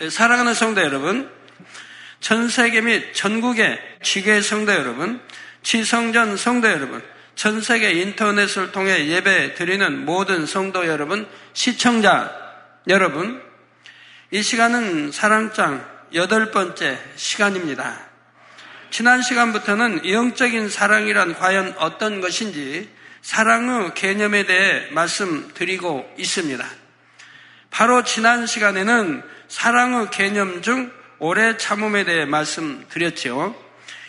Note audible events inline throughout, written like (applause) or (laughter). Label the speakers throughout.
Speaker 1: 사랑하는 성도 여러분, 전 세계 및 전국의 지계 성도 여러분, 지성전 성도 여러분, 전 세계 인터넷을 통해 예배 드리는 모든 성도 여러분, 시청자 여러분, 이 시간은 사랑장 여덟 번째 시간입니다. 지난 시간부터는 영적인 사랑이란 과연 어떤 것인지 사랑의 개념에 대해 말씀드리고 있습니다. 바로 지난 시간에는 사랑의 개념 중 오래 참음에 대해 말씀드렸죠.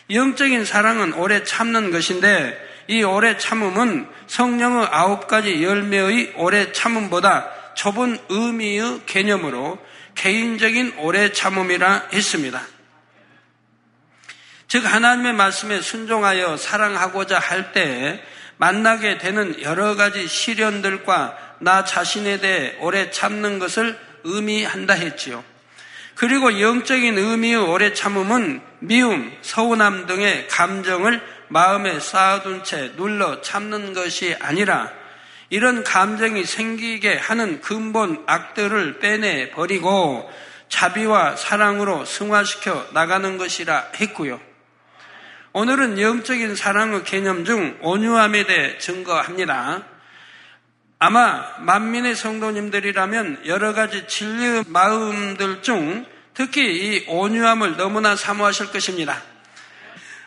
Speaker 1: 영적인 사랑은 오래 참는 것인데 이 오래 참음은 성령의 아홉 가지 열매의 오래 참음보다 좁은 의미의 개념으로 개인적인 오래 참음이라 했습니다. 즉 하나님의 말씀에 순종하여 사랑하고자 할때 만나게 되는 여러 가지 시련들과 나 자신에 대해 오래 참는 것을 의미한다 했지요. 그리고 영적인 의미의 오래 참음은 미움, 서운함 등의 감정을 마음에 쌓아둔 채 눌러 참는 것이 아니라 이런 감정이 생기게 하는 근본 악들을 빼내 버리고 자비와 사랑으로 승화시켜 나가는 것이라 했고요. 오늘은 영적인 사랑의 개념 중 온유함에 대해 증거합니다. 아마 만민의 성도님들이라면 여러 가지 진리의 마음들 중 특히 이 온유함을 너무나 사모하실 것입니다.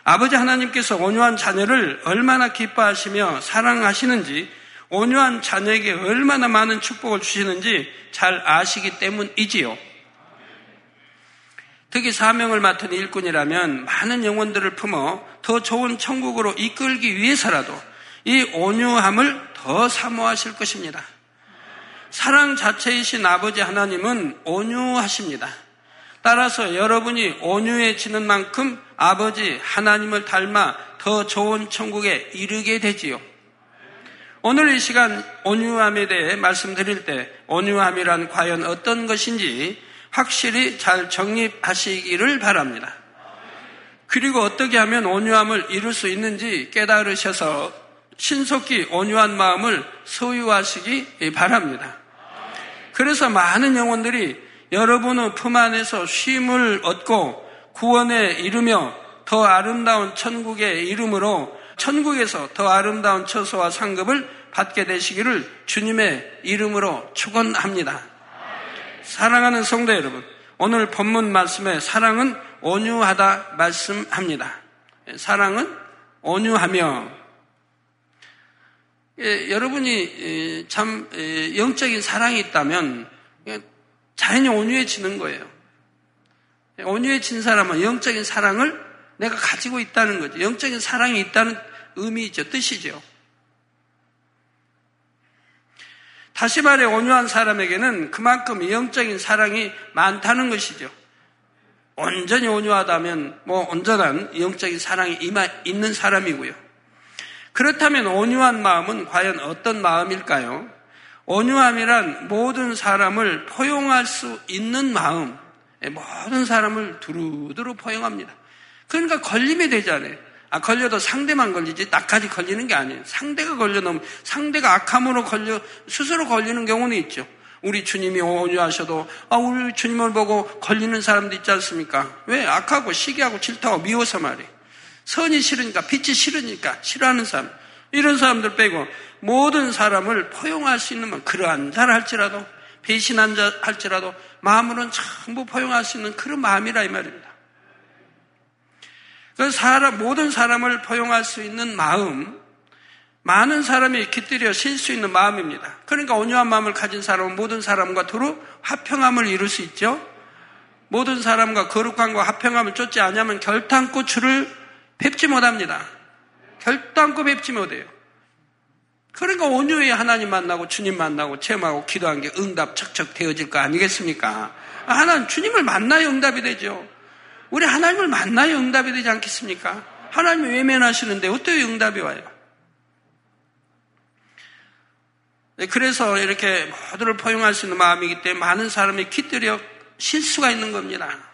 Speaker 1: 아버지 하나님께서 온유한 자녀를 얼마나 기뻐하시며 사랑하시는지 온유한 자녀에게 얼마나 많은 축복을 주시는지 잘 아시기 때문이지요. 특히 사명을 맡은 일꾼이라면 많은 영혼들을 품어 더 좋은 천국으로 이끌기 위해서라도 이 온유함을 더 사모하실 것입니다. 사랑 자체이신 아버지 하나님은 온유하십니다. 따라서 여러분이 온유해지는 만큼 아버지 하나님을 닮아 더 좋은 천국에 이르게 되지요. 오늘 이 시간 온유함에 대해 말씀드릴 때 온유함이란 과연 어떤 것인지 확실히 잘 정립하시기를 바랍니다. 그리고 어떻게 하면 온유함을 이룰 수 있는지 깨달으셔서 신속히 온유한 마음을 소유하시기 바랍니다. 그래서 많은 영혼들이 여러분의 품 안에서 쉼을 얻고 구원에 이르며 더 아름다운 천국의 이름으로 천국에서 더 아름다운 처소와 상급을 받게 되시기를 주님의 이름으로 축원합니다. 사랑하는 성도 여러분, 오늘 본문 말씀에 사랑은 온유하다 말씀합니다. 사랑은 온유하며 예, 여러분이 참 영적인 사랑이 있다면 자연히 온유해지는 거예요. 온유해진 사람은 영적인 사랑을 내가 가지고 있다는 거죠. 영적인 사랑이 있다는 의미죠. 뜻이죠. 다시 말해 온유한 사람에게는 그만큼 영적인 사랑이 많다는 것이죠. 온전히 온유하다면 뭐 온전한 영적인 사랑이 있는 사람이고요. 그렇다면 온유한 마음은 과연 어떤 마음일까요? 온유함이란 모든 사람을 포용할 수 있는 마음, 모든 사람을 두루두루 포용합니다. 그러니까 걸림이 되잖아요. 아, 걸려도 상대만 걸리지 나까지 걸리는 게 아니에요. 상대가 걸려놓으면 상대가 악함으로 걸려 스스로 걸리는 경우는 있죠. 우리 주님이 온유하셔도 아, 우리 주님을 보고 걸리는 사람도 있지 않습니까? 왜? 악하고 시기하고 질투하고 미워서 말이에요. 선이 싫으니까 빛이 싫으니까 싫어하는 사람 이런 사람들 빼고 모든 사람을 포용할 수 있는 그러한 자를 할지라도 배신한 자 할지라도 마음으로는 전부 포용할 수 있는 그런 마음이라 이 말입니다. 그 사람, 모든 사람을 포용할 수 있는 마음, 많은 사람이 깃들여 쉴 수 있는 마음입니다. 그러니까 온유한 마음을 가진 사람은 모든 사람과 두루 화평함을 이룰 수 있죠. 모든 사람과 거룩함과 화평함을 쫓지 않으면 결탄코 줄을 뵙지 못합니다. 결단코 뵙지 못해요. 그러니까 온유히 하나님 만나고 주님 만나고 체험하고 기도한 게 응답 척척 되어질 거 아니겠습니까? 하나님 주님을 만나야 응답이 되죠. 우리 하나님을 만나야 응답이 되지 않겠습니까? 하나님이 외면하시는데 어떻게 응답이 와요? 네, 그래서 이렇게 모두를 포용할 수 있는 마음이기 때문에 많은 사람이 깃들여 실수가 있는 겁니다.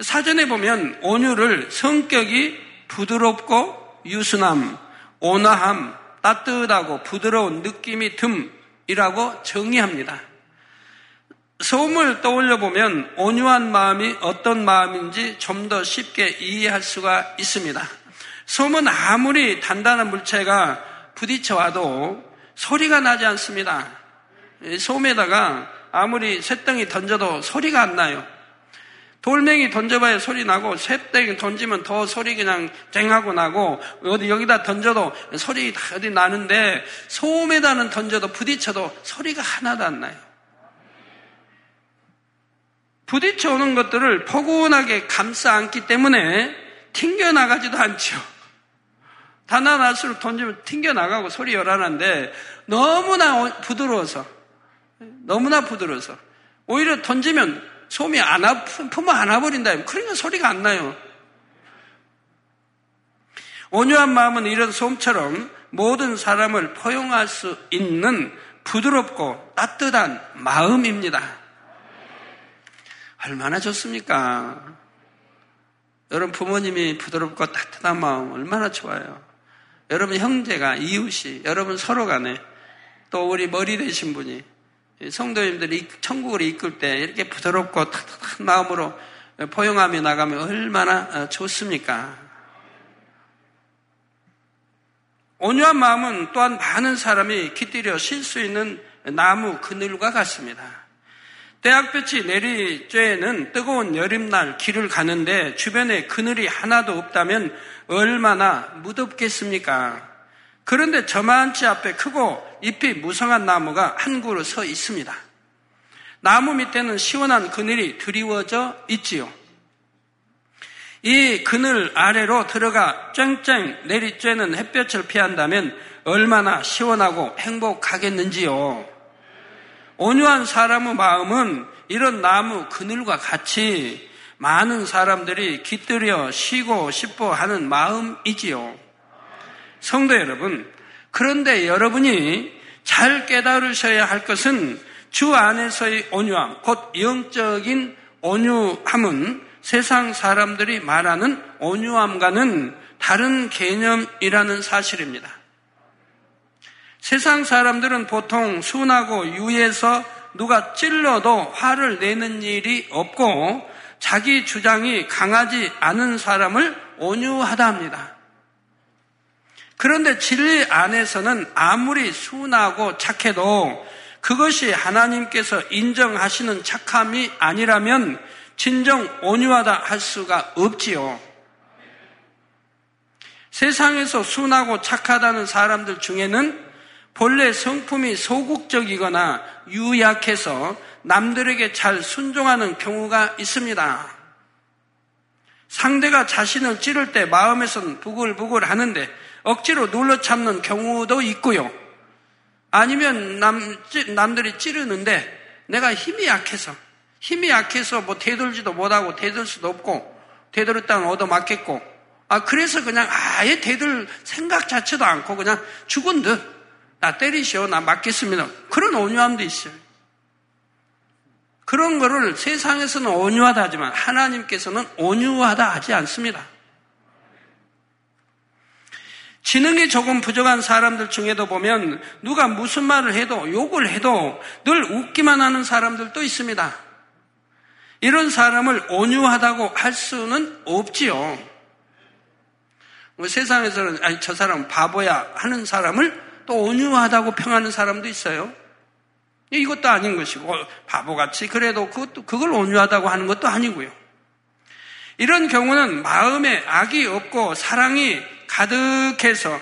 Speaker 1: 사전에 보면 온유를 성격이 부드럽고 유순함, 온화함, 따뜻하고 부드러운 느낌이 듬이라고 정의합니다. 소음을 떠올려 보면 온유한 마음이 어떤 마음인지 좀 더 쉽게 이해할 수가 있습니다. 소음은 아무리 단단한 물체가 부딪혀 와도 소리가 나지 않습니다. 소음에다가 아무리 쇳덩이 던져도 소리가 안 나요. 돌멩이 던져봐야 소리 나고 쇳덩이 던지면 더 소리 그냥 쨍하고 나고 어디 여기다 던져도 소리 다 어디 나는데 소음에다는 던져도 부딪혀도 소리가 하나도 안 나요. 부딪혀 오는 것들을 포근하게 감싸 안기 때문에 튕겨 나가지도 않죠. 단단할수록 던지면 튕겨 나가고 소리 열하는데 너무나 부드러워서 너무나 부드러워서 오히려 던지면 솜이 안 아, 품어 안아버린다. 그러니까 소리가 안 나요. 온유한 마음은 이런 솜처럼 모든 사람을 포용할 수 있는 부드럽고 따뜻한 마음입니다. 얼마나 좋습니까? 여러분 부모님이 부드럽고 따뜻한 마음 얼마나 좋아요. 여러분 형제가 이웃이 여러분 서로 간에 또 우리 머리 되신 분이 성도님들이 천국을 이끌 때 이렇게 부드럽고 탁탁한 마음으로 포용하며 나가면 얼마나 어, 좋습니까? 온유한 마음은 또한 많은 사람이 깃들여 쉴 수 있는 나무 그늘과 같습니다. 대학볕이 내리쬐는 뜨거운 여름날 길을 가는데 주변에 그늘이 하나도 없다면 얼마나 무덥겠습니까? 그런데 저만치 앞에 크고 잎이 무성한 나무가 한 그루 서 있습니다. 나무 밑에는 시원한 그늘이 드리워져 있지요. 이 그늘 아래로 들어가 쨍쨍 내리쬐는 햇볕을 피한다면 얼마나 시원하고 행복하겠는지요. 온유한 사람의 마음은 이런 나무 그늘과 같이 많은 사람들이 깃들여 쉬고 싶어 하는 마음이지요. 성도 여러분, 그런데 여러분이 잘 깨달으셔야 할 것은 주 안에서의 온유함, 곧 영적인 온유함은 세상 사람들이 말하는 온유함과는 다른 개념이라는 사실입니다. 세상 사람들은 보통 순하고 유해서 누가 찔러도 화를 내는 일이 없고 자기 주장이 강하지 않은 사람을 온유하다 합니다. 그런데 진리 안에서는 아무리 순하고 착해도 그것이 하나님께서 인정하시는 착함이 아니라면 진정 온유하다 할 수가 없지요. 세상에서 순하고 착하다는 사람들 중에는 본래 성품이 소극적이거나 유약해서 남들에게 잘 순종하는 경우가 있습니다. 상대가 자신을 찌를 때 마음에선 부글부글 하는데 억지로 눌러 참는 경우도 있고요. 아니면 남, 남들이 찌르는데 내가 힘이 약해서, 힘이 약해서 뭐 대들지도 못하고 대들 수도 없고, 대들었다면 얻어맞겠고, 아, 그래서 그냥 아예 대들 생각 자체도 않고 그냥 죽은 듯, 나 때리시오, 나 맞겠습니다. 그런 온유함도 있어요. 그런 거를 세상에서는 온유하다 하지만 하나님께서는 온유하다 하지 않습니다. 지능이 조금 부족한 사람들 중에도 보면 누가 무슨 말을 해도 욕을 해도 늘 웃기만 하는 사람들도 있습니다. 이런 사람을 온유하다고 할 수는 없지요. 뭐 세상에서는 아니 저 사람은 바보야 하는 사람을 또 온유하다고 평하는 사람도 있어요. 이것도 아닌 것이고 바보같이 그래도 그것도 그걸 온유하다고 하는 것도 아니고요. 이런 경우는 마음에 악이 없고 사랑이 가득해서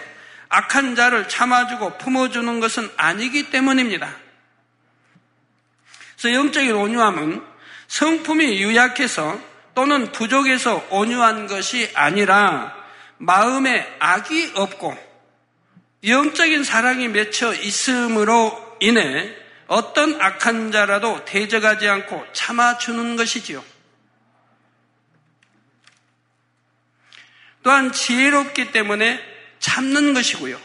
Speaker 1: 악한 자를 참아주고 품어주는 것은 아니기 때문입니다. 그래서 영적인 온유함은 성품이 유약해서 또는 부족해서 온유한 것이 아니라 마음에 악이 없고 영적인 사랑이 맺혀 있음으로 인해 어떤 악한 자라도 대적하지 않고 참아주는 것이지요. 또한 지혜롭기 때문에 참는 것이고요.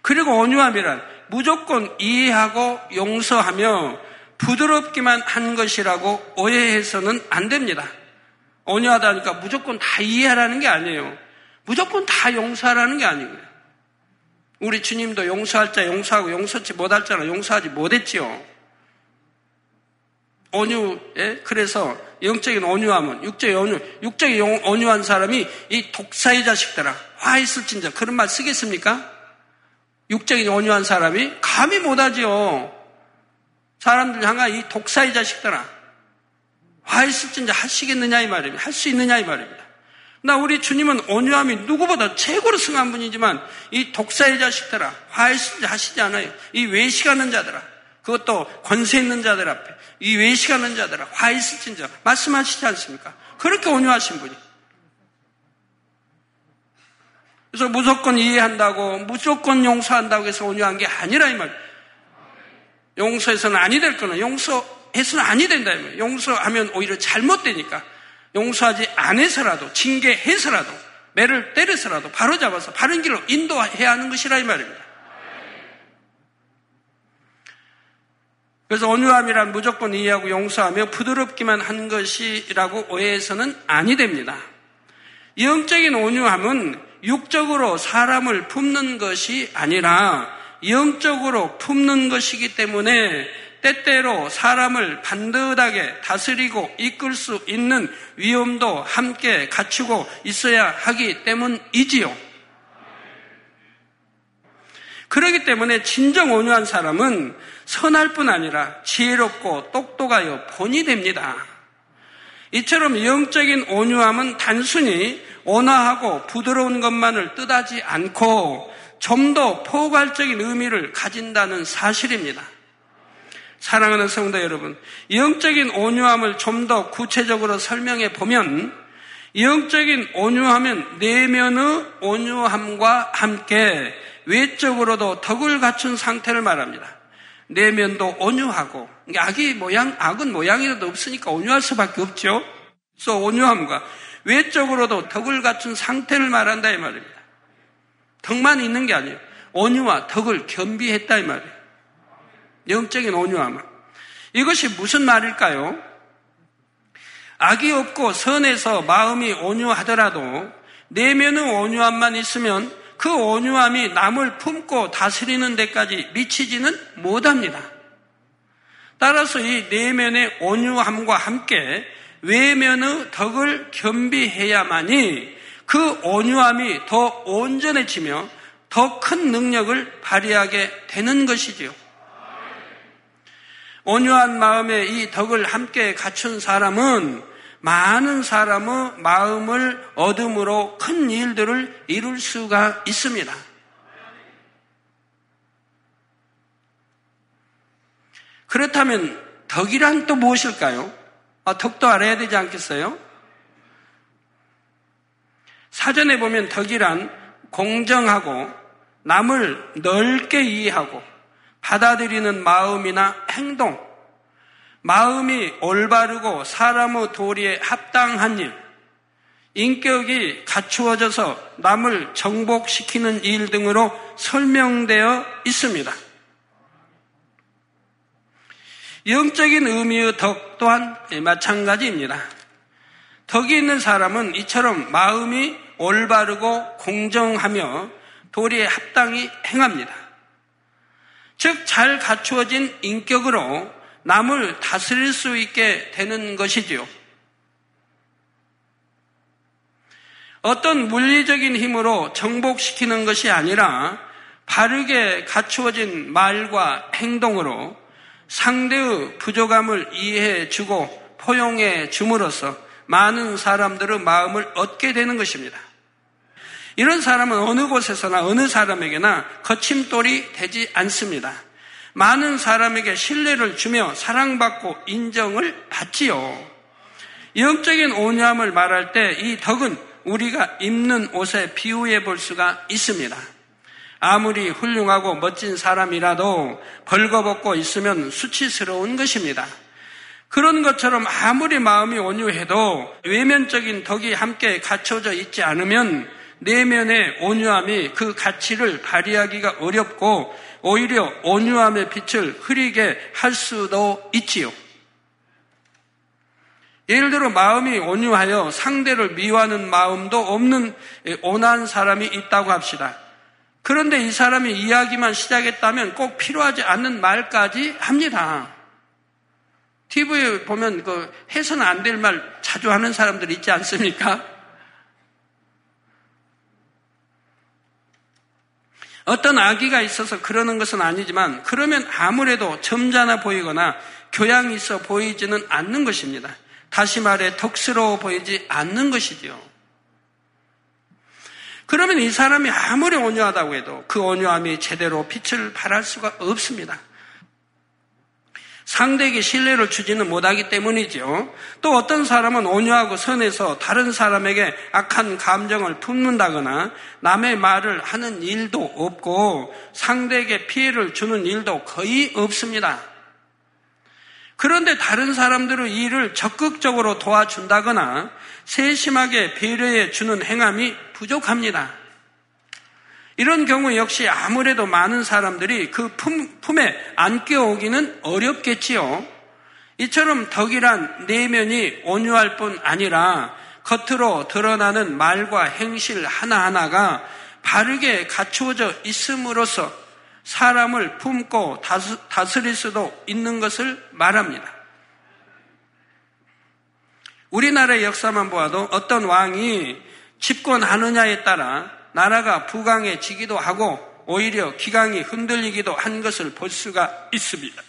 Speaker 1: 그리고 온유함이란 무조건 이해하고 용서하며 부드럽기만 한 것이라고 오해해서는 안 됩니다. 온유하다니까 무조건 다 이해하라는 게 아니에요. 무조건 다 용서하라는 게 아니고요. 우리 주님도 용서할 자 용서하고 용서치 못할 자는 용서하지 못했지요. 온유에 그래서 영적인 온유함은 육적인 온유, 육적인 온유한 사람이 이 독사의 자식들아 화 있을진저 그런 말 쓰겠습니까? 육적인 온유한 사람이 감히 못하지요. 사람들 향한 이 독사의 자식들아 화 있을진저 하시겠느냐 이 말입니다. 할 수 있느냐 이 말입니다. 나 우리 주님은 온유함이 누구보다 최고로 승한 분이지만 이 독사의 자식들아 화 있을지 하시지 않아요. 이 외식하는 자들아 그것도 권세 있는 자들 앞에 이 외식하는 자들아 화 있을진저 말씀하시지 않습니까? 그렇게 온유하신 분이. 그래서 무조건 이해한다고 무조건 용서한다고 해서 온유한 게 아니라 이 말. 용서해서는 아니 될 거는 용서해서는 아니 된다 이 말. 용서하면 오히려 잘못되니까 용서하지 않아서라도 징계해서라도 매를 때려서라도 바로 잡아서 바른 길로 인도해야 하는 것이라 이 말입니다. 그래서 온유함이란 무조건 이해하고 용서하며 부드럽기만 한 것이라고 오해해서는 아니 됩니다. 영적인 온유함은 육적으로 사람을 품는 것이 아니라 영적으로 품는 것이기 때문에 때때로 사람을 반듯하게 다스리고 이끌 수 있는 위험도 함께 갖추고 있어야 하기 때문이지요. 그러기 때문에 진정 온유한 사람은 선할 뿐 아니라 지혜롭고 똑똑하여 본이 됩니다. 이처럼 영적인 온유함은 단순히 온화하고 부드러운 것만을 뜻하지 않고 좀 더 포괄적인 의미를 가진다는 사실입니다. 사랑하는 성도 여러분, 영적인 온유함을 좀 더 구체적으로 설명해 보면 영적인 온유함은 내면의 온유함과 함께 외적으로도 덕을 갖춘 상태를 말합니다. 내면도 온유하고 악이 모양 악은 모양이라도 없으니까 온유할 수밖에 없죠. 그래서 온유함과 외적으로도 덕을 갖춘 상태를 말한다 이 말입니다. 덕만 있는 게 아니에요. 온유와 덕을 겸비했다 이 말이에요. 영적인 온유함. 이것이 무슨 말일까요? 악이 없고 선해서 마음이 온유하더라도 내면의 온유함만 있으면 그 온유함이 남을 품고 다스리는 데까지 미치지는 못합니다. 따라서 이 내면의 온유함과 함께 외면의 덕을 겸비해야만이 그 온유함이 더 온전해지며 더 큰 능력을 발휘하게 되는 것이지요. 온유한 마음에 이 덕을 함께 갖춘 사람은 많은 사람의 마음을 얻음으로 큰 일들을 이룰 수가 있습니다. 그렇다면 덕이란 또 무엇일까요? 아, 덕도 알아야 되지 않겠어요? 사전에 보면 덕이란 공정하고 남을 넓게 이해하고 받아들이는 마음이나 행동, 마음이 올바르고 사람의 도리에 합당한 일, 인격이 갖추어져서 남을 정복시키는 일 등으로 설명되어 있습니다. 영적인 의미의 덕 또한 마찬가지입니다. 덕이 있는 사람은 이처럼 마음이 올바르고 공정하며 도리에 합당히 행합니다. 즉, 잘 갖추어진 인격으로 남을 다스릴 수 있게 되는 것이지요. 어떤 물리적인 힘으로 정복시키는 것이 아니라 바르게 갖추어진 말과 행동으로 상대의 부족함을 이해해 주고 포용해 줌으로써 많은 사람들의 마음을 얻게 되는 것입니다. 이런 사람은 어느 곳에서나 어느 사람에게나 거침돌이 되지 않습니다. 많은 사람에게 신뢰를 주며 사랑받고 인정을 받지요. 영적인 온유함을 말할 때 이 덕은 우리가 입는 옷에 비유해 볼 수가 있습니다. 아무리 훌륭하고 멋진 사람이라도 벌거벗고 있으면 수치스러운 것입니다. 그런 것처럼 아무리 마음이 온유해도 외면적인 덕이 함께 갖춰져 있지 않으면 내면의 온유함이 그 가치를 발휘하기가 어렵고 오히려 온유함의 빛을 흐리게 할 수도 있지요. 예를 들어 마음이 온유하여 상대를 미워하는 마음도 없는 온한 사람이 있다고 합시다. 그런데 이 사람이 이야기만 시작했다면 꼭 필요하지 않는 말까지 합니다. TV에 보면 그 해서는 안 될 말 자주 하는 사람들 있지 않습니까? 어떤 악의가 있어서 그러는 것은 아니지만 그러면 아무래도 점잖아 보이거나 교양이 있어 보이지는 않는 것입니다. 다시 말해 덕스러워 보이지 않는 것이지요. 그러면 이 사람이 아무리 온유하다고 해도 그 온유함이 제대로 빛을 발할 수가 없습니다. 상대에게 신뢰를 주지는 못하기 때문이죠. 또 어떤 사람은 온유하고 선해서 다른 사람에게 악한 감정을 품는다거나 남의 말을 하는 일도 없고 상대에게 피해를 주는 일도 거의 없습니다. 그런데 다른 사람들의 일을 적극적으로 도와준다거나 세심하게 배려해 주는 행함이 부족합니다. 이런 경우 역시 아무래도 많은 사람들이 그 품, 품에 안겨오기는 어렵겠지요. 이처럼 덕이란 내면이 온유할 뿐 아니라 겉으로 드러나는 말과 행실 하나하나가 바르게 갖추어져 있음으로써 사람을 품고 다스릴 수도 있는 것을 말합니다. 우리나라의 역사만 보아도 어떤 왕이 집권하느냐에 따라 나라가 부강해지기도 하고 오히려 기강이 흔들리기도 한 것을 볼 수가 있습니다.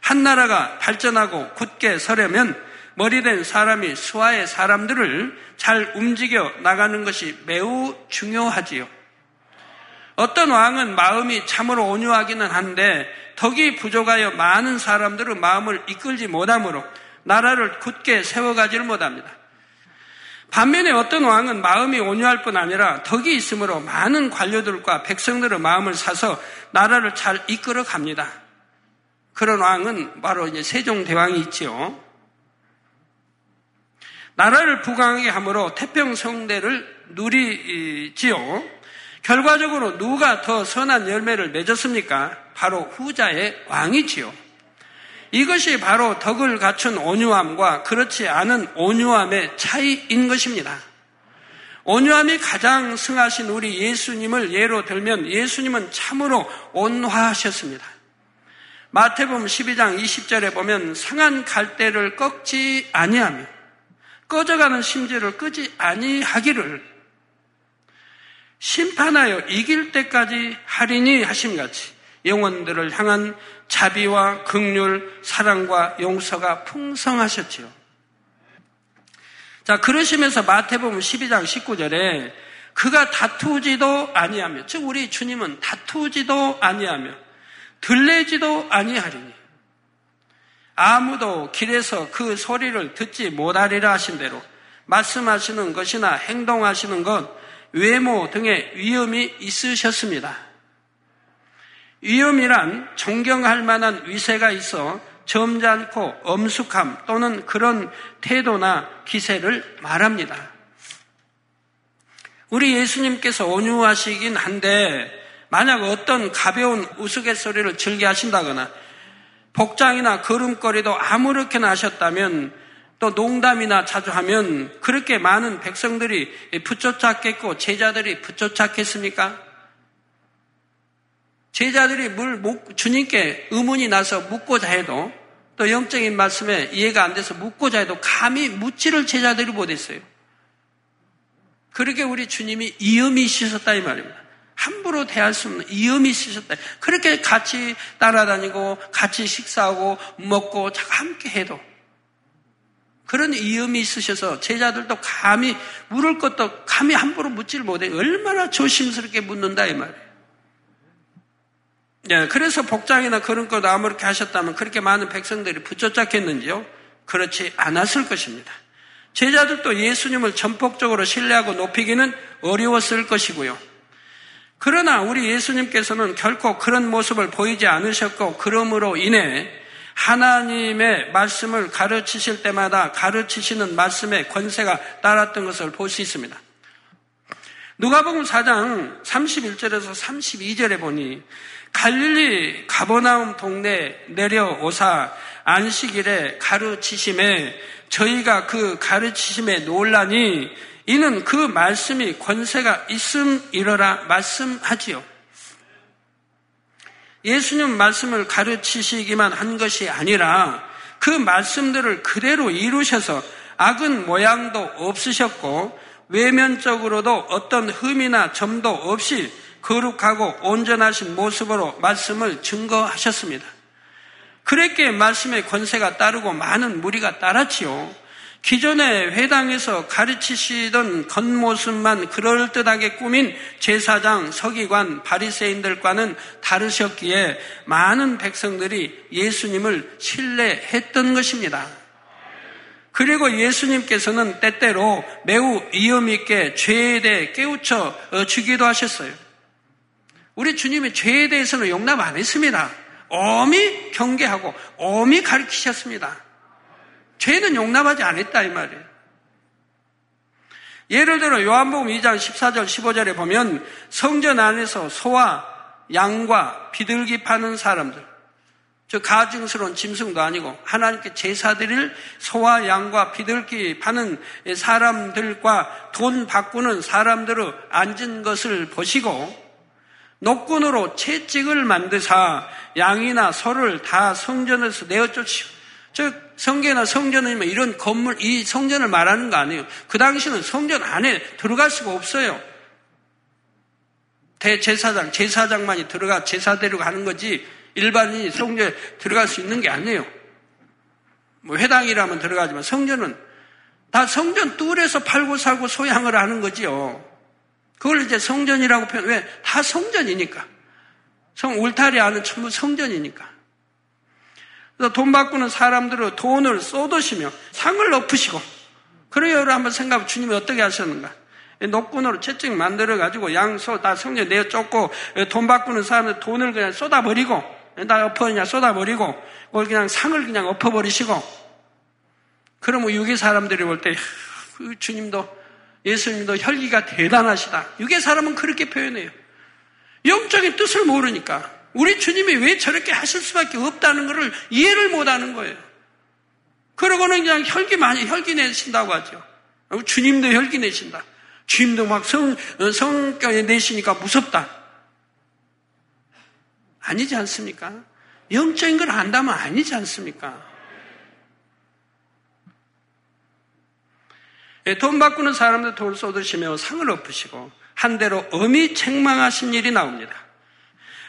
Speaker 1: 한 나라가 발전하고 굳게 서려면 머리된 사람이 수하의 사람들을 잘 움직여 나가는 것이 매우 중요하지요. 어떤 왕은 마음이 참으로 온유하기는 한데 덕이 부족하여 많은 사람들의 마음을 이끌지 못하므로 나라를 굳게 세워가지를 못합니다. 반면에 어떤 왕은 마음이 온유할 뿐 아니라 덕이 있으므로 많은 관료들과 백성들의 마음을 사서 나라를 잘 이끌어 갑니다. 그런 왕은 바로 이제 세종대왕이 있지요. 나라를 부강하게 함으로 태평성대를 누리지요. 결과적으로 누가 더 선한 열매를 맺었습니까? 바로 후자의 왕이지요. 이것이 바로 덕을 갖춘 온유함과 그렇지 않은 온유함의 차이인 것입니다. 온유함이 가장 승하신 우리 예수님을 예로 들면 예수님은 참으로 온화하셨습니다. 마태복음 12장 20절에 보면 상한 갈대를 꺾지 아니하며 꺼져가는 심지를 끄지 아니하기를 심판하여 이길 때까지 하리니 하심 같이 영혼들을 향한 자비와 극률, 사랑과 용서가 풍성하셨지요. 자, 그러시면서 마태복음 12장 19절에 그가 다투지도 아니하며, 즉 우리 주님은 다투지도 아니하며 들레지도 아니하리니 아무도 길에서 그 소리를 듣지 못하리라 하신 대로 말씀하시는 것이나 행동하시는 것, 외모 등의 위험이 있으셨습니다. 위험이란 존경할 만한 위세가 있어 점잖고 엄숙함 또는 그런 태도나 기세를 말합니다. 우리 예수님께서 온유하시긴 한데 만약 어떤 가벼운 우스갯소리를 즐겨 하신다거나 복장이나 걸음걸이도 아무렇게나 하셨다면 또 농담이나 자주 하면 그렇게 많은 백성들이 붙쫓았겠고 제자들이 붙쫓았겠습니까? 제자들이 물 주님께 의문이 나서 묻고자 해도 또 영적인 말씀에 이해가 안 돼서 묻고자 해도 감히 묻지를 제자들이 못했어요. 그렇게 우리 주님이 이음이 있으셨다 이 말입니다. 함부로 대할 수 없는 이음이 있으셨다. 그렇게 같이 따라다니고 같이 식사하고 먹고 함께 해도 그런 이음이 있으셔서 제자들도 감히 물을 것도 감히 함부로 묻지를 못해 얼마나 조심스럽게 묻는다 이 말이에요. 예, 그래서 복장이나 그런 것 아무렇게 하셨다면 그렇게 많은 백성들이 붙여잡겠는지요? 그렇지 않았을 것입니다. 제자들도 예수님을 전폭적으로 신뢰하고 높이기는 어려웠을 것이고요. 그러나 우리 예수님께서는 결코 그런 모습을 보이지 않으셨고 그러므로 인해 하나님의 말씀을 가르치실 때마다 가르치시는 말씀의 권세가 따랐던 것을 볼 수 있습니다. 누가복음 4장 31절에서 32절에 보니 갈릴리 가버나움 동네 내려오사 안식일에 가르치심에 저희가 그 가르치심에 놀라니 이는 그 말씀이 권세가 있음 이러라 말씀하지요. 예수님 말씀을 가르치시기만 한 것이 아니라 그 말씀들을 그대로 이루셔서 악은 모양도 없으셨고 외면적으로도 어떤 흠이나 점도 없이 거룩하고 온전하신 모습으로 말씀을 증거하셨습니다. 그랬기에 말씀의 권세가 따르고 많은 무리가 따랐지요. 기존의 회당에서 가르치시던 겉모습만 그럴듯하게 꾸민 제사장, 서기관, 바리새인들과는 다르셨기에 많은 백성들이 예수님을 신뢰했던 것입니다. 그리고 예수님께서는 때때로 매우 위험 있게 죄에 대해 깨우쳐 주기도 하셨어요. 우리 주님이 죄에 대해서는 용납 안 했습니다. 엄히 경계하고 엄히 가르치셨습니다. 죄는 용납하지 않았다 이 말이에요. 예를 들어 요한복음 2장 14절 15절에 보면 성전 안에서 소와 양과 비둘기 파는 사람들 저 가증스러운 짐승도 아니고 하나님께 제사 드릴 소와 양과 비둘기 파는 사람들과 돈 바꾸는 사람들을 앉은 것을 보시고 녹군으로 채찍을 만드사 양이나 소를 다 성전에서 내어 쫓으시고 즉 성계나 성전은 이런 건물 이 성전을 말하는 거 아니에요. 그 당시는 성전 안에 들어갈 수가 없어요. 대제사장 제사장만이 들어가 제사대로 가는 거지 일반인이 성전에 들어갈 수 있는 게 아니에요. 뭐 회당이라면 들어가지만 성전은 다 성전 뚫에서 팔고 살고 소양을 하는 거지요. 그걸 이제 성전이라고 표현, 왜? 다 성전이니까. 성, 울타리 안은 전부 성전이니까. 그래서 돈 바꾸는 사람들은 돈을 쏟으시며 상을 높으시고, 그래요. 한번 생각해 주님이 어떻게 하셨는가. 녹군으로 채찍 만들어가지고 양소 다 성전 내어 쫓고 돈 바꾸는 사람들 돈을 그냥 쏟아버리고, 다 엎어 그냥 쏟아버리고, 그걸 그냥 상을 그냥 엎어버리시고, 그러면 유기 사람들이 볼 때, 주님도 예수님도 혈기가 대단하시다. 유괴 사람은 그렇게 표현해요. 영적인 뜻을 모르니까 우리 주님이 왜 저렇게 하실 수밖에 없다는 것을 이해를 못하는 거예요. 그러고는 그냥 혈기 많이 혈기 내신다고 하죠. 주님도 혈기 내신다. 주님도 막 성, 성격에 내시니까 무섭다. 아니지 않습니까? 영적인 걸 안다면 아니지 않습니까? 돈 바꾸는 사람들 돈을 쏟으시며 상을 엎으시고 한 대로 엄히 책망하신 일이 나옵니다.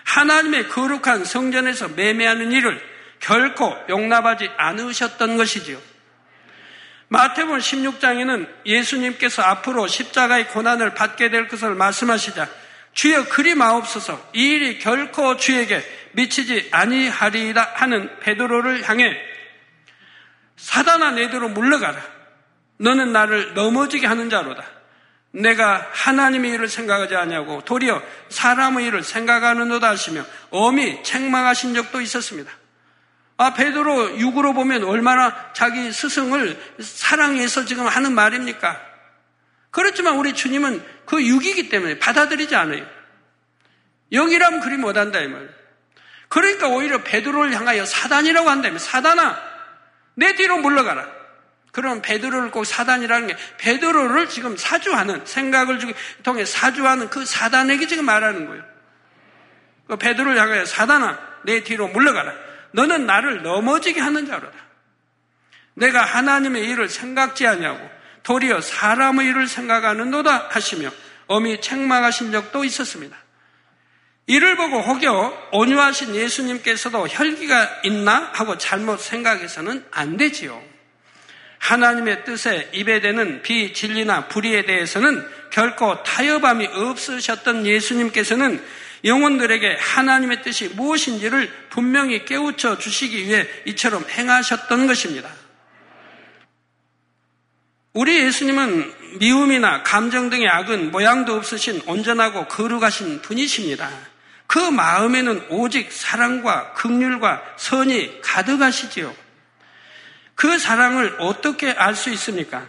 Speaker 1: 하나님의 거룩한 성전에서 매매하는 일을 결코 용납하지 않으셨던 것이지요. 마태복음 16장에는 예수님께서 앞으로 십자가의 고난을 받게 될 것을 말씀하시자 주여 그리 마옵소서 이 일이 결코 주에게 미치지 아니하리라 하는 베드로를 향해 사단아 내대로 물러가라. 너는 나를 넘어지게 하는 자로다. 내가 하나님의 일을 생각하지 않냐고 도리어 사람의 일을 생각하는도다 하시며 엄히 책망하신 적도 있었습니다. 아, 베드로 육으로 보면 얼마나 자기 스승을 사랑해서 지금 하는 말입니까? 그렇지만 우리 주님은 그 육이기 때문에 받아들이지 않아요. 여기라면 그리 못한다 이 말. 그러니까 오히려 베드로를 향하여 사단이라고 한다면 사단아 내 뒤로 물러가라. 그럼 베드로를 꼭 사단이라는 게 베드로를 지금 사주하는 생각을 통해 사주하는 그 사단에게 지금 말하는 거예요. 그 베드로를 향하여 사단아 내 뒤로 물러가라. 너는 나를 넘어지게 하는 자로다. 내가 하나님의 일을 생각지 않냐고 도리어 사람의 일을 생각하는도다 하시며 엄히 책망하신 적도 있었습니다. 이를 보고 혹여 온유하신 예수님께서도 혈기가 있나 하고 잘못 생각해서는 안 되지요. 하나님의 뜻에 입에 대는 비진리나 불의에 대해서는 결코 타협함이 없으셨던 예수님께서는 영혼들에게 하나님의 뜻이 무엇인지를 분명히 깨우쳐 주시기 위해 이처럼 행하셨던 것입니다. 우리 예수님은 미움이나 감정 등의 악은 모양도 없으신 온전하고 거룩하신 분이십니다. 그 마음에는 오직 사랑과 극률과 선이 가득하시지요. 그 사랑을 어떻게 알 수 있습니까?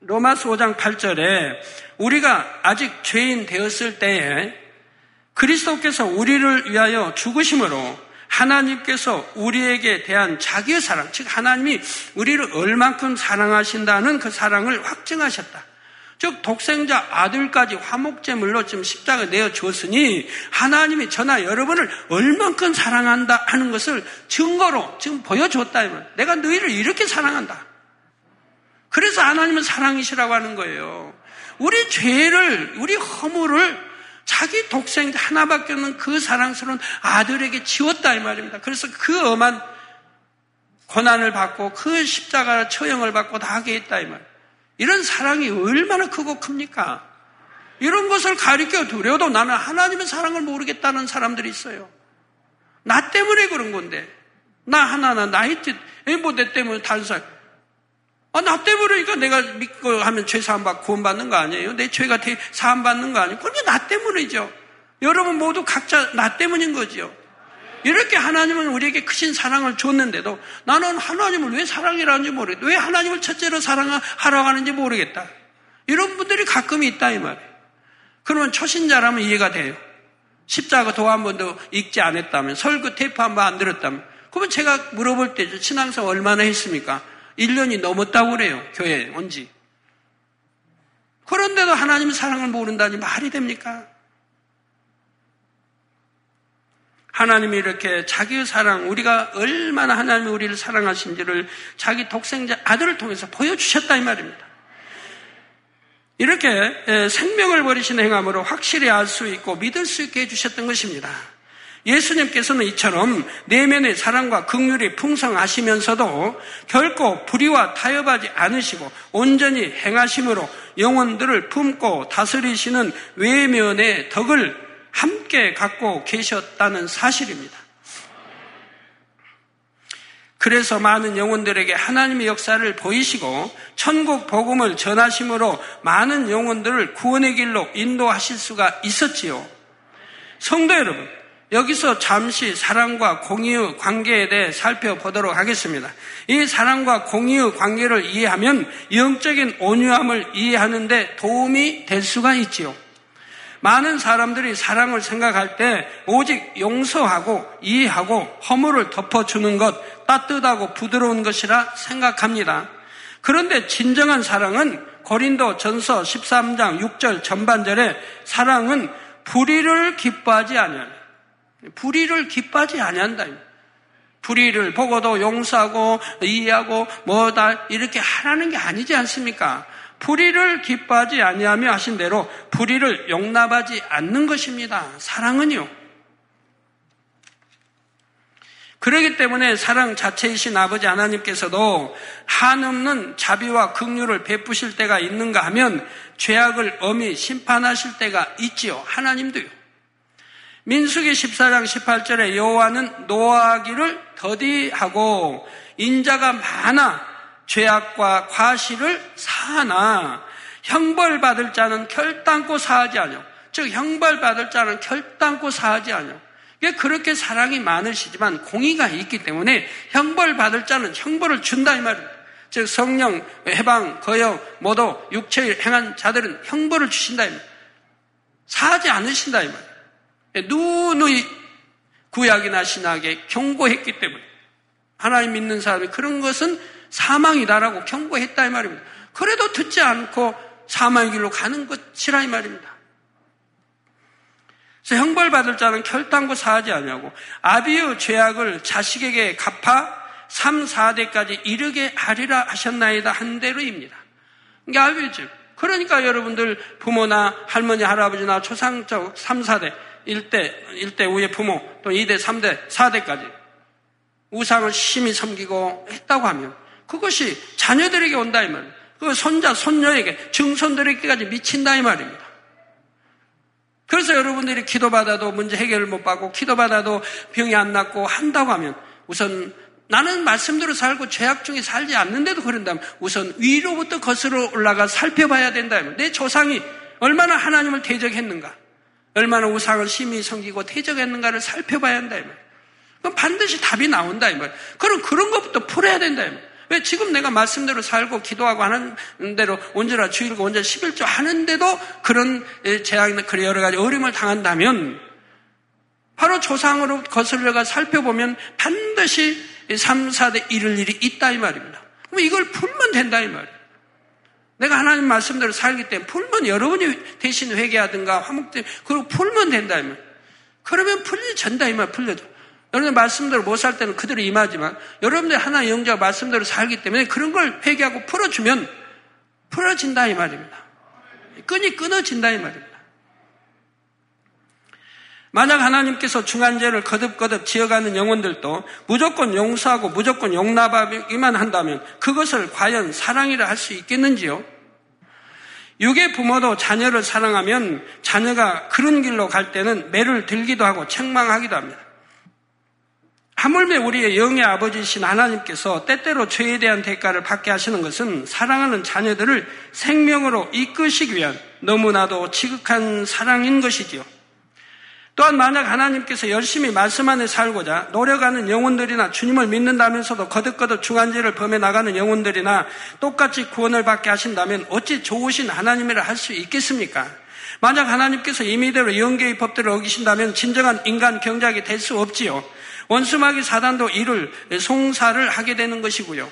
Speaker 1: 로마서 5장 8절에 우리가 아직 죄인 되었을 때에 그리스도께서 우리를 위하여 죽으심으로 하나님께서 우리에게 대한 자기의 사랑, 즉 하나님이 우리를 얼만큼 사랑하신다는 그 사랑을 확증하셨다. 즉 독생자 아들까지 화목제물로 지금 십자가 내어 줬으니 하나님이 저나 여러분을 얼만큼 사랑한다 하는 것을 증거로 지금 보여줬다 내가 너희를 이렇게 사랑한다. 그래서 하나님은 사랑이시라고 하는 거예요. 우리 죄를 우리 허물을 자기 독생자 하나밖에 없는 그 사랑스러운 아들에게 지웠다 이 말입니다. 그래서 그 엄한 고난을 받고 그 십자가 처형을 받고 다 하게 했다 이 말. 이런 사랑이 얼마나 크고 큽니까? 이런 것을 가리켜 두려도 나는 하나님의 사랑을 모르겠다는 사람들이 있어요. 나 때문에 그런 건데. 나 하나나 나의 뜻, 뭐내 때문에 다른 사람. 아, 나 때문에니까 내가 믿고 하면 죄 사함받고 구원받는 거 아니에요? 내 죄가 사함받는 거 아니에요? 그게 나 때문이죠. 여러분 모두 각자 나 때문인 거지요. 이렇게 하나님은 우리에게 크신 사랑을 줬는데도 나는 하나님을 왜 사랑이라는지 모르겠다. 왜 하나님을 첫째로 사랑하라고 하는지 모르겠다. 이런 분들이 가끔 있다 이 말이에요. 그러면 초신자라면 이해가 돼요. 십자가 도 한 번도 읽지 않았다면 설교 테이프 한 번 안 들었다면 그러면 제가 물어볼 때죠. 신앙생 얼마나 했습니까? 1년이 넘었다고 그래요. 교회에 온 지. 그런데도 하나님 사랑을 모른다니 말이 됩니까? 하나님이 이렇게 자기의 사랑, 우리가 얼마나 하나님이 우리를 사랑하신지를 자기 독생자 아들을 통해서 보여주셨다 이 말입니다. 이렇게 생명을 버리신 행함으로 확실히 알 수 있고 믿을 수 있게 해주셨던 것입니다. 예수님께서는 이처럼 내면의 사랑과 극률이 풍성하시면서도 결코 불의와 타협하지 않으시고 온전히 행하심으로 영혼들을 품고 다스리시는 외면의 덕을 함께 갖고 계셨다는 사실입니다. 그래서 많은 영혼들에게 하나님의 역사를 보이시고 천국 복음을 전하심으로 많은 영혼들을 구원의 길로 인도하실 수가 있었지요. 성도 여러분, 여기서 잠시 사랑과 공의의 관계에 대해 살펴보도록 하겠습니다. 이 사랑과 공의의 관계를 이해하면 영적인 온유함을 이해하는데 도움이 될 수가 있지요. 많은 사람들이 사랑을 생각할 때 오직 용서하고 이해하고 허물을 덮어주는 것, 따뜻하고 부드러운 것이라 생각합니다. 그런데 진정한 사랑은 고린도 전서 13장 6절 전반절에 사랑은 불의를 기뻐하지 아니하 불의를 기뻐하지 아니한다. 불의를 보고도 용서하고 이해하고 뭐다 이렇게 하라는 게 아니지 않습니까? 불의를 기뻐하지 아니하며 하신 대로 불의를 용납하지 않는 것입니다. 사랑은요. 그러기 때문에 사랑 자체이신 아버지 하나님께서도 한없는 자비와 긍휼을 베푸실 때가 있는가 하면 죄악을 엄히 심판하실 때가 있지요. 하나님도요. 민수기 14장 18절에 여호와는 노하기를 더디하고 인자가 많아 죄악과 과실을 사하나 형벌받을 자는 결단코 사하지 않요. 즉 형벌받을 자는 결단코 사하지 않요. 이게 그렇게 사랑이 많으시지만 공의가 있기 때문에 형벌받을 자는 형벌을 준다 이 말입니다. 즉 성령, 해방, 거역, 모두 육체를 행한 자들은 형벌을 주신다 이 말입니다. 사하지 않으신다 이 말입니다. 누누이 구약이나 신학에 경고했기 때문에 하나님 믿는 사람이 그런 것은 사망이다라고 경고했다 이 말입니다. 그래도 듣지 않고 사망의 길로 가는 것이라 이 말입니다. 그래서 형벌 받을 자는 결단코 사하지 않냐고 아비의 죄악을 자식에게 갚아 3, 4대까지 이르게 하리라 하셨나이다 한 대로입니다. 이게 아비죠. 그러니까 여러분들 부모나 할머니, 할아버지나 초상적 3, 4대, 1대, 1대 우의 부모, 또 2대, 3대, 4대까지 우상을 심히 섬기고 했다고 하면 그것이 자녀들에게 온다 이 말이에요. 그 손자, 손녀에게, 증손들에게까지 미친다 이 말입니다. 그래서 여러분들이 기도받아도 문제 해결을 못 받고 기도받아도 병이 안 낫고 한다고 하면 우선 나는 말씀대로 살고 죄악 중에 살지 않는데도 그런다면 우선 위로부터 거슬러 올라가 살펴봐야 된다. 내 조상이 얼마나 하나님을 대적했는가, 얼마나 우상을 심히 섬기고 대적했는가를 살펴봐야 한다. 그럼 반드시 답이 나온다. 이 말. 그럼 그런 것부터 풀어야 된다. 이 말. 왜 지금 내가 말씀대로 살고 기도하고 하는 대로 온전하 주일과 온전 11조 하는데도 그런 재앙이나 그런 여러 가지 어려움을 당한다면 바로 조상으로 거슬러가 살펴보면 반드시 3, 4대 이를 일이 있다 이 말입니다. 그럼 이걸 풀면 된다 이 말이에요. 내가 하나님 말씀대로 살기 때문에 풀면 여러분이 대신 회개하든가 화목되 그리고 풀면 된다 면 그러면 풀리전다 이 말 풀려도 여러분들 말씀대로 못 살 때는 그대로 임하지만 여러분들 하나 의 영자가 말씀대로 살기 때문에 그런 걸 회개하고 풀어주면 풀어진다 이 말입니다. 끈이 끊어진다 이 말입니다. 만약 하나님께서 중한죄를 거듭거듭 지어가는 영혼들도 무조건 용서하고 무조건 용납하기만 한다면 그것을 과연 사랑이라 할 수 있겠는지요? 육의 부모도 자녀를 사랑하면 자녀가 그런 길로 갈 때는 매를 들기도 하고 책망하기도 합니다. 하물며 우리의 영의 아버지이신 하나님께서 때때로 죄에 대한 대가를 받게 하시는 것은 사랑하는 자녀들을 생명으로 이끄시기 위한 너무나도 지극한 사랑인 것이지요. 또한 만약 하나님께서 열심히 말씀 안에 살고자 노력하는 영혼들이나 주님을 믿는다면서도 거듭거듭 중한죄를 범해 나가는 영혼들이나 똑같이 구원을 받게 하신다면 어찌 좋으신 하나님이라 할 수 있겠습니까? 만약 하나님께서 임의대로 영계의 법들을 어기신다면 진정한 인간 경작이 될 수 없지요. 원수마귀 사단도 이를 송사를 하게 되는 것이고요.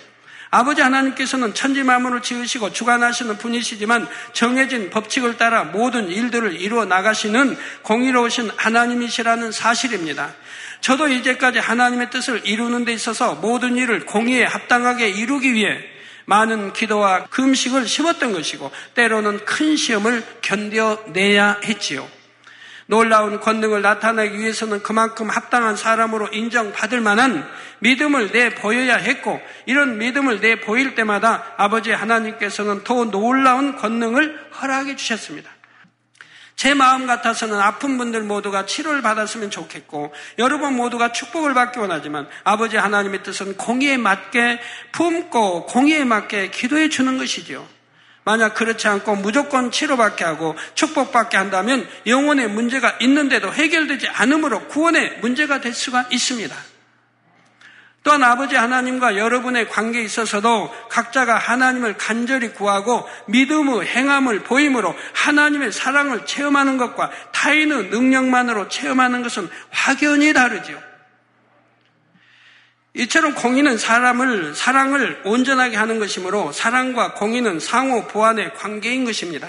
Speaker 1: 아버지 하나님께서는 천지 만물을 지으시고 주관하시는 분이시지만 정해진 법칙을 따라 모든 일들을 이루어 나가시는 공의로우신 하나님이시라는 사실입니다. 저도 이제까지 하나님의 뜻을 이루는 데 있어서 모든 일을 공의에 합당하게 이루기 위해 많은 기도와 금식을 심었던 것이고 때로는 큰 시험을 견뎌내야 했지요. 놀라운 권능을 나타내기 위해서는 그만큼 합당한 사람으로 인정받을 만한 믿음을 내 보여야 했고 이런 믿음을 내 보일 때마다 아버지 하나님께서는 더 놀라운 권능을 허락해 주셨습니다. 제 마음 같아서는 아픈 분들 모두가 치료를 받았으면 좋겠고 여러분 모두가 축복을 받기 원하지만 아버지 하나님의 뜻은 공의에 맞게 품고 공의에 맞게 기도해 주는 것이죠. 만약 그렇지 않고 무조건 치료받게 하고 축복받게 한다면 영혼의 문제가 있는데도 해결되지 않으므로 구원의 문제가 될 수가 있습니다. 또한 아버지 하나님과 여러분의 관계에 있어서도 각자가 하나님을 간절히 구하고 믿음의 행함을 보임으로 하나님의 사랑을 체험하는 것과 타인의 능력만으로 체험하는 것은 확연히 다르지요. 이처럼 공의는 사람을 사랑을 온전하게 하는 것이므로 사랑과 공의는 상호 보완의 관계인 것입니다.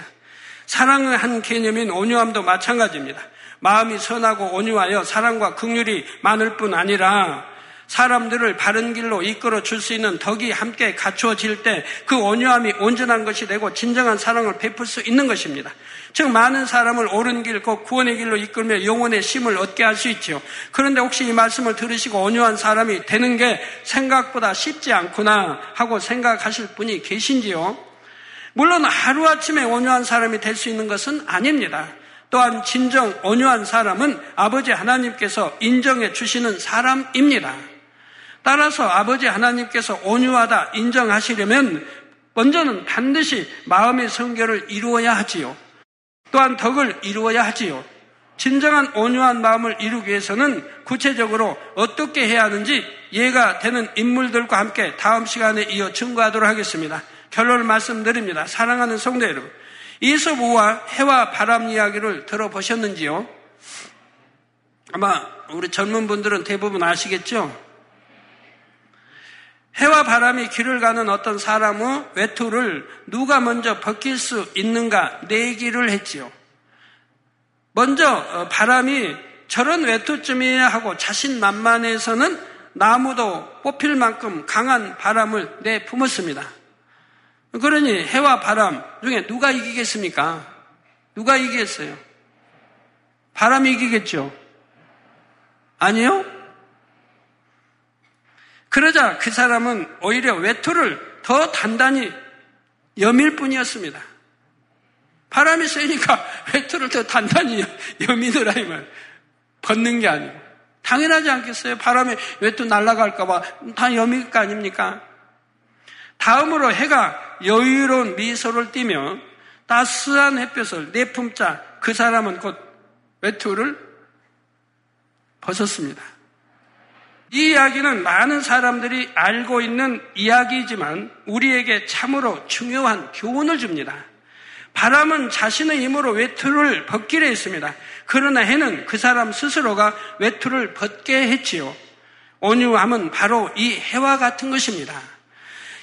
Speaker 1: 사랑의 한 개념인 온유함도 마찬가지입니다. 마음이 선하고 온유하여 사랑과 긍휼이 많을 뿐 아니라 사람들을 바른 길로 이끌어 줄 수 있는 덕이 함께 갖추어질 때 그 온유함이 온전한 것이 되고 진정한 사랑을 베풀 수 있는 것입니다. 즉 많은 사람을 옳은 길, 곧 구원의 길로 이끌며 영혼의 심을 얻게 할 수 있지요. 그런데 혹시 이 말씀을 들으시고 온유한 사람이 되는 게 생각보다 쉽지 않구나 하고 생각하실 분이 계신지요? 물론 하루아침에 온유한 사람이 될 수 있는 것은 아닙니다. 또한 진정 온유한 사람은 아버지 하나님께서 인정해 주시는 사람입니다. 따라서 아버지 하나님께서 온유하다 인정하시려면 먼저는 반드시 마음의 성결을 이루어야 하지요. 또한 덕을 이루어야 하지요. 진정한 온유한 마음을 이루기 위해서는 구체적으로 어떻게 해야 하는지 이해가 되는 인물들과 함께 다음 시간에 이어 증거하도록 하겠습니다. 결론을 말씀드립니다. 사랑하는 성도 여러분. 이소부와 해와 바람 이야기를 들어보셨는지요? 아마 우리 젊은 분들은 대부분 아시겠죠? 해와 바람이 길을 가는 어떤 사람의 외투를 누가 먼저 벗길 수 있는가 내기를 했지요. 먼저 어, 바람이 저런 외투쯤이야 하고 자신 만만해서는 나무도 뽑힐 만큼 강한 바람을 내품었습니다. 그러니 해와 바람 중에 누가 이기겠습니까? 누가 이기겠어요? 바람이 이기겠죠? 아니요? 그러자 그 사람은 오히려 외투를 더 단단히 여밀 뿐이었습니다. 바람이 세니까 (laughs) 외투를 더 단단히 (laughs) 여미느라 이 말. 벗는 게 아니고. 당연하지 않겠어요? 바람에 외투 날아갈까봐 다 여밀 거 아닙니까? 다음으로 해가 여유로운 미소를 띠며 따스한 햇볕을 내품자 그 사람은 곧 외투를 벗었습니다. 이 이야기는 많은 사람들이 알고 있는 이야기이지만 우리에게 참으로 중요한 교훈을 줍니다. 바람은 자신의 힘으로 외투를 벗기려 했습니다. 그러나 해는 그 사람 스스로가 외투를 벗게 했지요. 온유함은 바로 이 해와 같은 것입니다.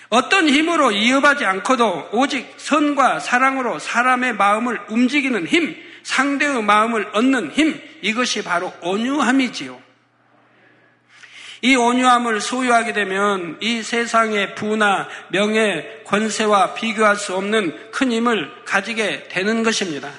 Speaker 1: 어떤 힘으로 이어하지 않고도 오직 선과 사랑으로 사람의 마음을 움직이는 힘, 상대의 마음을 얻는 힘, 이것이 바로 온유함이지요. 이 온유함을 소유하게 되면 이 세상의 부나 명예, 권세와 비교할 수 없는 큰 힘을 가지게 되는 것입니다.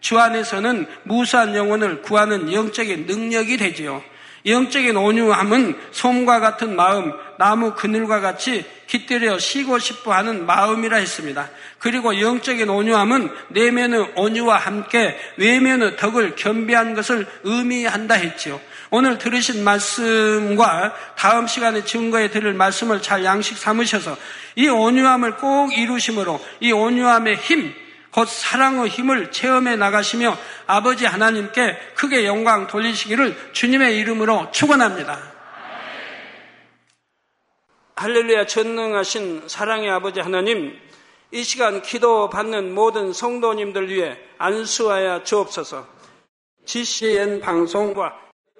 Speaker 1: 주 안에서는 무수한 영혼을 구하는 영적인 능력이 되지요. 영적인 온유함은 솜과 같은 마음, 나무 그늘과 같이 깃들여 쉬고 싶어 하는 마음이라 했습니다. 그리고 영적인 온유함은 내면의 온유와 함께 외면의 덕을 겸비한 것을 의미한다 했지요. 오늘 들으신 말씀과 다음 시간에 증거에 드릴 말씀을 잘 양식 삼으셔서 이 온유함을 꼭 이루심으로 이 온유함의 힘, 곧 사랑의 힘을 체험해 나가시며 아버지 하나님께 크게 영광 돌리시기를 주님의 이름으로 축원합니다. 할렐루야 전능하신 사랑의 아버지 하나님 이 시간 기도 받는 모든 성도님들 위해 안수하여 주옵소서. GCN 방송과